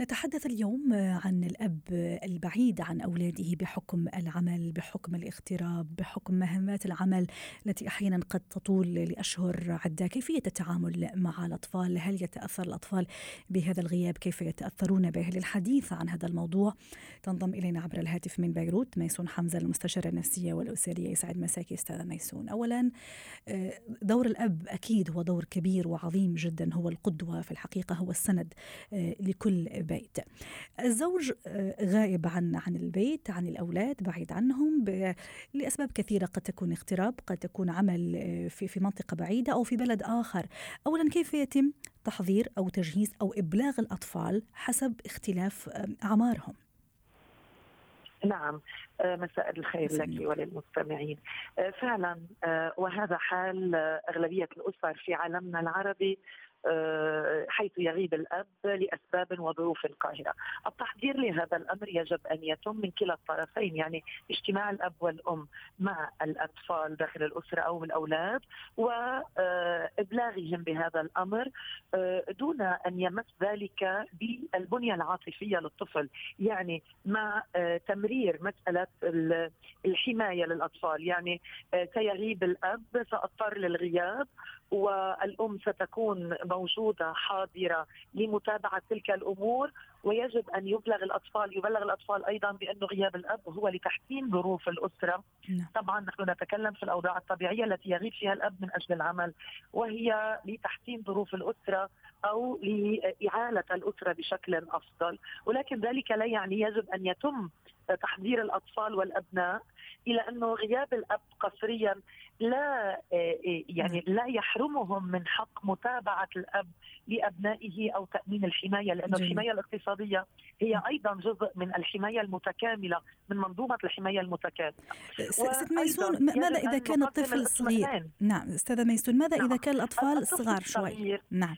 نتحدث اليوم عن الأب البعيد عن أولاده بحكم العمل بحكم الاغتراب بحكم مهمات العمل التي أحيانا قد تطول لأشهر عدة. كيفية التعامل مع الأطفال؟ هل يتأثر الأطفال بهذا الغياب؟ كيف يتأثرون به للحديث عن هذا الموضوع؟ تنضم إلينا عبر الهاتف من بيروت ميسون حمزة المستشاره النفسية والأسرية. يسعد مساكي أستاذة ميسون. اولا دور الأب أكيد هو دور كبير وعظيم جدا هو القدوة في الحقيقة هو السند لكل البيت. الزوج آه، غائب عن عن البيت عن الأولاد بعيد عنهم لأسباب كثيرة. قد تكون اغتراب قد تكون عمل آه، في في منطقة بعيدة أو في بلد آخر. أولا كيف يتم تحضير أو تجهيز أو إبلاغ الأطفال حسب اختلاف آه، أعمارهم؟ نعم مساء الخير لك وللمستمعين. فعلا وهذا حال أغلبية الأسر في عالمنا العربي حيث يغيب الأب لأسباب وظروف قاهرة. التحضير لهذا الأمر يجب أن يتم من كلا الطرفين يعني اجتماع الأب والأم مع الأطفال داخل الأسرة أو الأولاد وإبلاغهم بهذا الأمر آه، دون أن يمس ذلك بالبنية العاطفية للطفل، يعني مع آه، تمرير مسألة الحماية للأطفال، يعني سيغيب الأب سأضطر للغياب والأم ستكون موجودة حاضرة لمتابعة تلك الأمور ويجب أن يبلغ الأطفال يبلغ الأطفال أيضا بانه غياب الأب هو لتحسين ظروف الأسرة نعم. طبعا نحن نتكلم في الأوضاع الطبيعية التي يغيب فيها الأب من أجل العمل وهي لتحسين ظروف الأسرة أو لاعاله الأسرة بشكل أفضل ولكن ذلك لا يعني يجب أن يتم تحضير الأطفال والأبناء إلى انه غياب الأب قسريا لا يعني لا يحرمهم من حق متابعة الأب لأبنائه أو تأمين الحماية لأن الحماية الاقتصادية هي أيضا جزء من الحماية المتكاملة من منظومة الحماية المتكاملة. ست ميسون ماذا إذا كان الطفل صغير؟ نعم أستاذة ميسون ماذا نعم. اذا كان الأطفال صغار شوي؟ نعم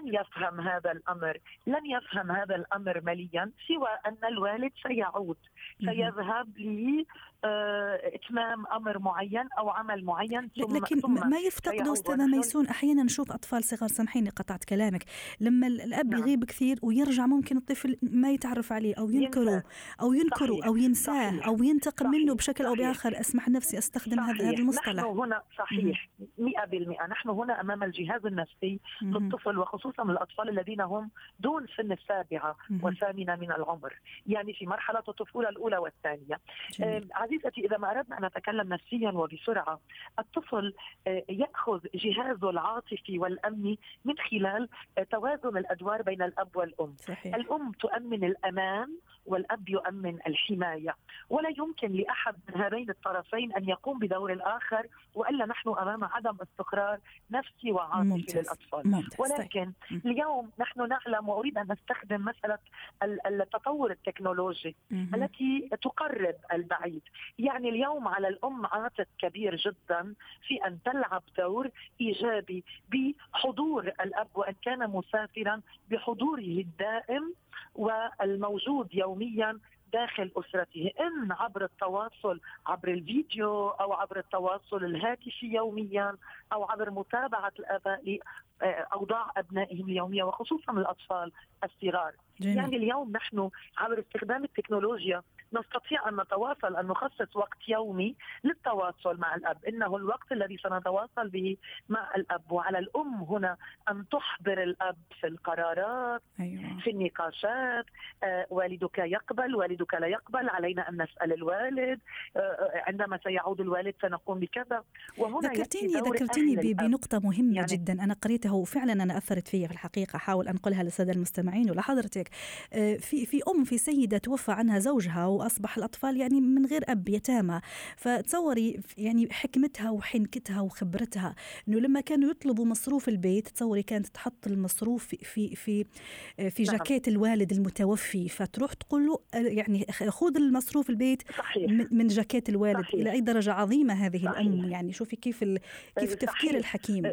لن يفهم هذا الأمر، لن يفهم هذا الأمر مليا سوى أن الوالد سيعود، سيذهب لاتمام أمر معين أو عمل معين ثم لكن ثم ما يفتقدوا أستاذة ميسون أحيانا نشوف أطفال صغار سامحيني قطعت كلامك، لما الأب نعم. يغيب كثير ويرجع ممكن الطفل ما يتعرف عليه أو ينكره أو ينكره أو ينساه صحيح. أو ينتقم صحيح. منه بشكل أو بآخر أسمح نفسي أستخدم هذا المصطلح. نحن هنا صحيح 100% نحن هنا أمام الجهاز النفسي الطفل وخصوصا الاطفال الذين هم دون سن السابعة والثامنة من العمر يعني في مرحلة الطفولة الأولى والثانية آه عزيزتي إذا ما أردنا أن نتكلم نفسيا وبسرعة الطفل آه يأخذ جهازه العاطفي والامني من خلال آه توازن الأدوار بين الأب والأم صحيح. الأم تؤمن الأمان والأب يؤمن الحماية ولا يمكن لأحد من هذين الطرفين أن يقوم بدور الآخر وإلا نحن أمام عدم استقرار نفسي وعاطفي للأطفال ممتاز. ولكن طيب. اليوم نحن نعلم وأريد أن نستخدم مسألة التطور التكنولوجي مم. التي تقرب البعيد يعني اليوم على الأم عاتق كبير جدا في أن تلعب دور إيجابي بحضور الأب وإن كان مسافرا بحضوره الدائم والموجود يوميا داخل أسرته. إن عبر التواصل عبر الفيديو أو عبر التواصل الهاتفي يوميا أو عبر متابعة الآباء لاوضاع أبنائهم اليومية وخصوصا الأطفال الصغار. جميل. يعني اليوم نحن عبر استخدام التكنولوجيا نستطيع أن نتواصل أن نخصص وقت يومي للتواصل مع الأب، إنه الوقت الذي سنتواصل به مع الأب. وعلى الأم هنا أن تحضر الأب في القرارات أيوة. في النقاشات آه والدك يقبل والدك لا يقبل علينا أن نسأل الوالد آه عندما سيعود الوالد سنقوم بكذا. وهنا ذكرتيني ذكرتيني بنقطة مهمة يعني جدا. أنا قريتها وفعلا أنا أثرت فيها في الحقيقة. احاول انقلها للسادة المستمعين ولحضرتك. آه في في أم في سيدة توفى عنها زوجها وأصبح الأطفال يعني من غير أب يتامى. فتصوري يعني حكمتها وحنكتها وخبرتها. إنه لما كانوا يطلبوا مصروف البيت تصوري كانت تحط المصروف في في في, في نعم. جاكيت الوالد المتوفي. فتروح تقول له يعني يعني خذ المصروف البيت صحيح. من جاكيت الوالد. صحيح. إلى أي درجة عظيمة هذه صحيح. الام يعني شوفي كيف ال... كيف التفكير الحكيم.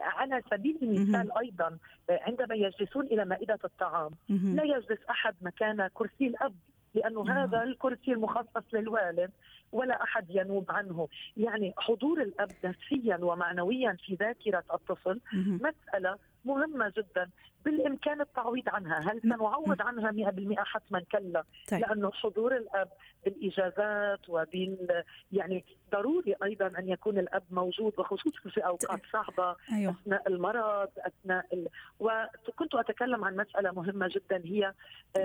على سبيل المثال أيضا عندما يجلسون إلى مائدة الطعام لا يجلس أحد مكان كرسي الأب لأنه هذا الكرسي المخصص للوالد ولا أحد ينوب عنه، يعني حضور الأب نفسيا ومعنويا في ذاكرة الطفل مسألة مهمة جدا بالإمكان التعويض عنها، هل سنعوض عنها 100% حتما كلا، طيب. لأنه حضور الأب بالإجازات وبال يعني ضروري أيضا أن يكون الأب موجود وخصوصا في أوقات صعبة أيوه. أثناء المرض أثناء ال... وكنت أتكلم عن مسألة مهمة جدا هي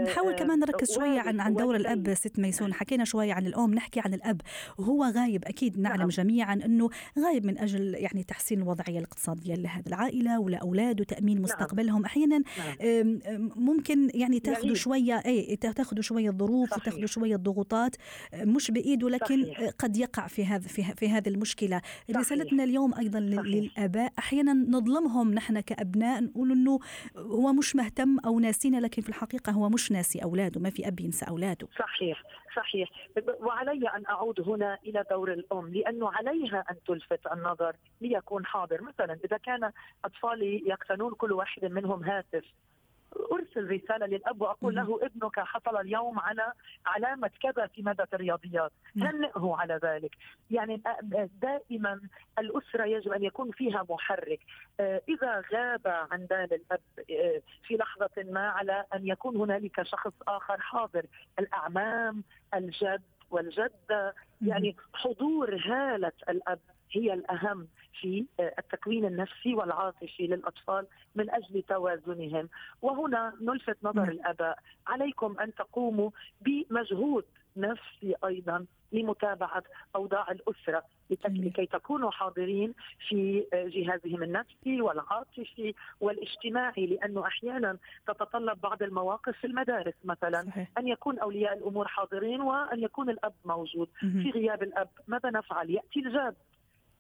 نحاول كمان نركز شوية عن عن دور الأب ست ميسون حكينا شوية عن الأم نحكي عن الأب وهو غايب أكيد نعلم نعم. جميعا إنه غايب من أجل يعني تحسين الوضعية الاقتصادية لهذه العائلة ولأولاده تأمين نعم. مستقبلهم نعم. أحيانا ممكن يعني تأخذوا شوية اي تأخذوا شوية ظروف وتاخذوا شوية ضغوطات مش بايده لكن صحيح. قد يقع في هذا في, في هذه المشكلة صحيح. رسالتنا اليوم أيضا صحيح. للآباء أحيانا نظلمهم نحن كأبناء نقول إنه هو مش مهتم أو ناسينا لكن في الحقيقة هو مش ناسي أولاده ما في أب ينسى أولاده صحيح صحيح وعلي أن أعود هنا إلى دور الأم لأنه عليها أن تلفت النظر ليكون حاضر مثلا إذا كان أطفالي يقتنون كل واحد منهم هاتف. أرسل رسالة للأب وأقول له ابنك حصل اليوم على علامة كذا في ماده الرياضيات. هنئه على ذلك. يعني دائما الأسرة يجب أن يكون فيها محرك. إذا غاب عن بال الأب في لحظة ما على أن يكون هنالك شخص آخر حاضر. الأعمام الجد والجده يعني حضور هالة الأب هي الأهم في التكوين النفسي والعاطفي للأطفال من أجل توازنهم وهنا نلفت نظر. الأباء عليكم أن تقوموا بمجهود نفسي أيضا لمتابعة أوضاع الأسرة لكي تكونوا حاضرين في جهازهم النفسي والعاطفي والاجتماعي لأنه أحيانا تتطلب بعض المواقف في المدارس مثلا صحيح. أن يكون أولياء الأمور حاضرين وأن يكون الأب موجود في غياب الأب ماذا نفعل؟ يأتي الجاد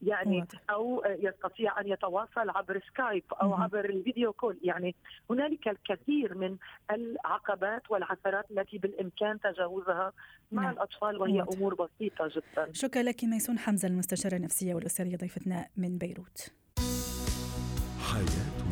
يعني أو يستطيع أن يتواصل عبر سكايب أو عبر الفيديو كول. يعني هنالك الكثير من العقبات والعثرات التي بالإمكان تجاوزها مع نعم. الأطفال وهي واضح. أمور بسيطة جدا. شكرا لك ميسون حمزة المستشارة النفسية والاسريه ضيفتنا من بيروت. حياتنا